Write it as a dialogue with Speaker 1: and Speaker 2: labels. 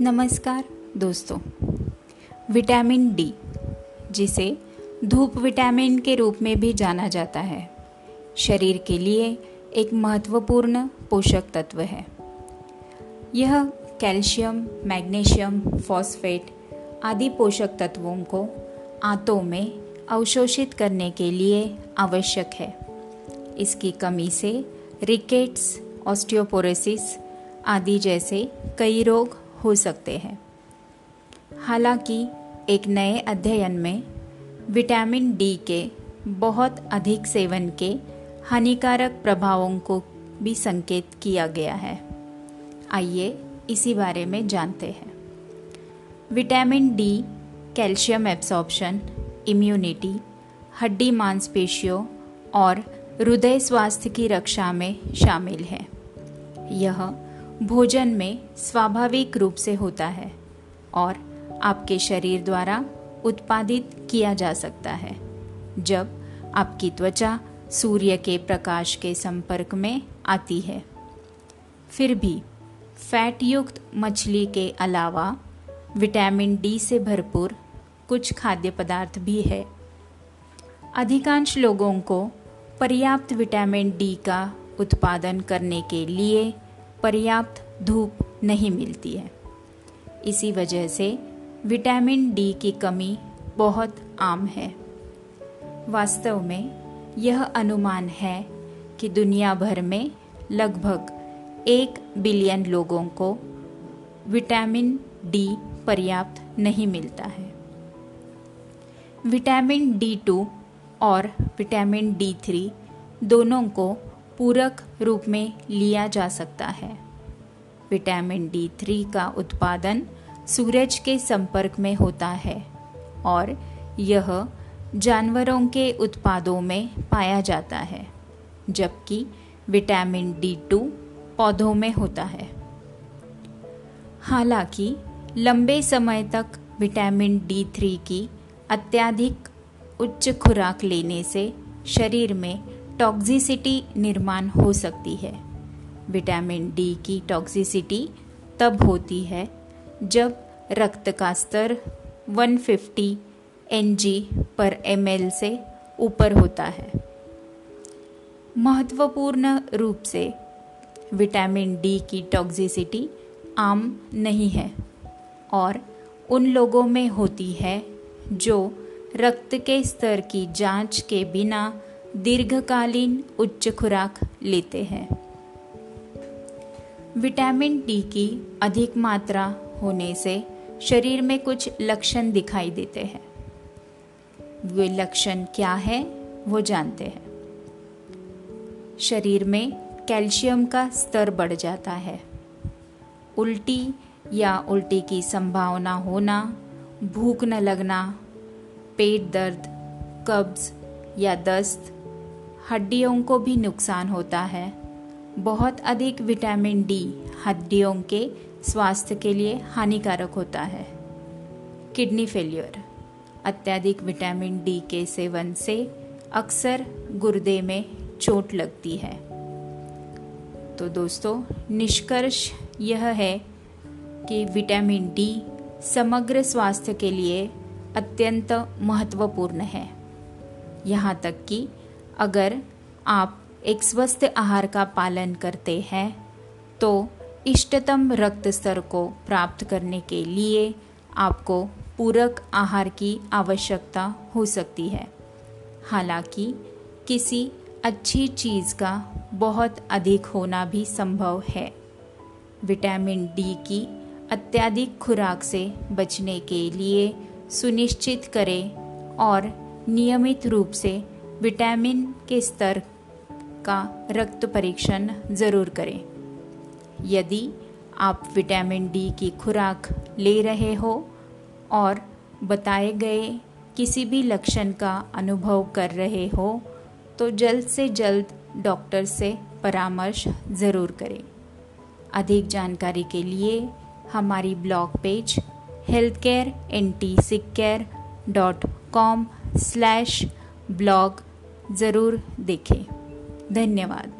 Speaker 1: नमस्कार दोस्तों, vitamin D जिसे धूप विटामिन के रूप में भी जाना जाता है, शरीर के लिए एक महत्वपूर्ण पोषक तत्व है। यह कैल्शियम, मैग्नीशियम, फॉस्फेट आदि पोषक तत्वों को आंतों में अवशोषित करने के लिए आवश्यक है। इसकी कमी से रिकेट्स, ऑस्टियोपोरोसिस आदि जैसे कई रोग हो सकते हैं। हालाँकि, एक नए अध्ययन में, विटामिन डी के बहुत अधिक सेवन के हानिकारक प्रभावों को भी संकेत किया गया है। आइए इसी बारे में जानते हैं। Vitamin D, calcium absorption, immunity, हड्डी मांसपेशियों और हृदय स्वास्थ्य की रक्षा में शामिल है। यह भोजन में स्वाभाविक रूप से होता है और आपके शरीर द्वारा उत्पादित किया जा सकता है। जब आपकी त्वचा सूर्य के प्रकाश के संपर्क में आती है, फिर भी फैट युक्त मछली के अलावा विटामिन डी से भरपूर कुछ खाद्य पदार्थ भी है। अधिकांश लोगों को पर्याप्त विटामिन डी का उत्पादन करने के लिए पर्याप्त धूप नहीं मिलती है। इसी वजह से विटामिन डी की कमी बहुत आम है। वास्तव में यह अनुमान है कि दुनिया भर में लगभग एक बिलियन लोगों को विटामिन डी पर्याप्त नहीं मिलता है। विटामिन डी टू और विटामिन डी थ्री दोनों को पूरक रूप में लिया जा सकता है। विटामिन डी थ्री का उत्पादन सूरज के संपर्क में होता है और यह जानवरों के उत्पादों में पाया जाता है, जबकि विटामिन डी टू पौधों में होता है। हालाँकि, लंबे समय तक विटामिन डी थ्री की अत्यधिक उच्च खुराक लेने से शरीर में टॉक्सिसिटी निर्माण हो सकती है। विटामिन डी की टॉक्सिसिटी तब होती है जब रक्त का स्तर 150 एनजी पर एमएल से ऊपर होता है। महत्वपूर्ण रूप से विटामिन डी की टॉक्सिसिटी आम नहीं है और उन लोगों में होती है जो रक्त के स्तर की जाँच के बिना दीर्घकालीन उच्च खुराक लेते हैं। विटामिन डी की अधिक मात्रा होने से शरीर में कुछ लक्षण दिखाई देते हैं। वे लक्षण क्या है, वो जानते हैं। शरीर में कैल्शियम का स्तर बढ़ जाता है। उल्टी या उल्टी की संभावना होना, भूख न लगना, पेट दर्द, कब्ज या दस्त हड्डियों को भी नुकसान होता है। बहुत अधिक विटामिन डी हड्डियों के स्वास्थ्य के लिए हानिकारक होता है। किडनी फेलियर, अत्यधिक विटामिन डी के सेवन से अक्सर गुर्दे में चोट लगती है। तो दोस्तों, निष्कर्ष यह है कि विटामिन डी समग्र स्वास्थ्य के लिए अत्यंत महत्वपूर्ण है। यहाँ तक कि अगर आप एक स्वस्थ आहार का पालन करते हैं तो इष्टतम रक्त स्तर को प्राप्त करने के लिए आपको पूरक आहार की आवश्यकता हो सकती है। हालाँकि किसी अच्छी चीज़ का बहुत अधिक होना भी संभव है। विटामिन डी की अत्यधिक खुराक से बचने के लिए सुनिश्चित करें और नियमित रूप से विटामिन के स्तर का रक्त परीक्षण ज़रूर करें। यदि आप विटामिन डी की खुराक ले रहे हो और बताए गए किसी भी लक्षण का अनुभव कर रहे हो तो जल्द से जल्द डॉक्टर से परामर्श ज़रूर करें। अधिक जानकारी के लिए हमारी blog page health care N T sick care dot com slash blog ज़रूर देखें। धन्यवाद।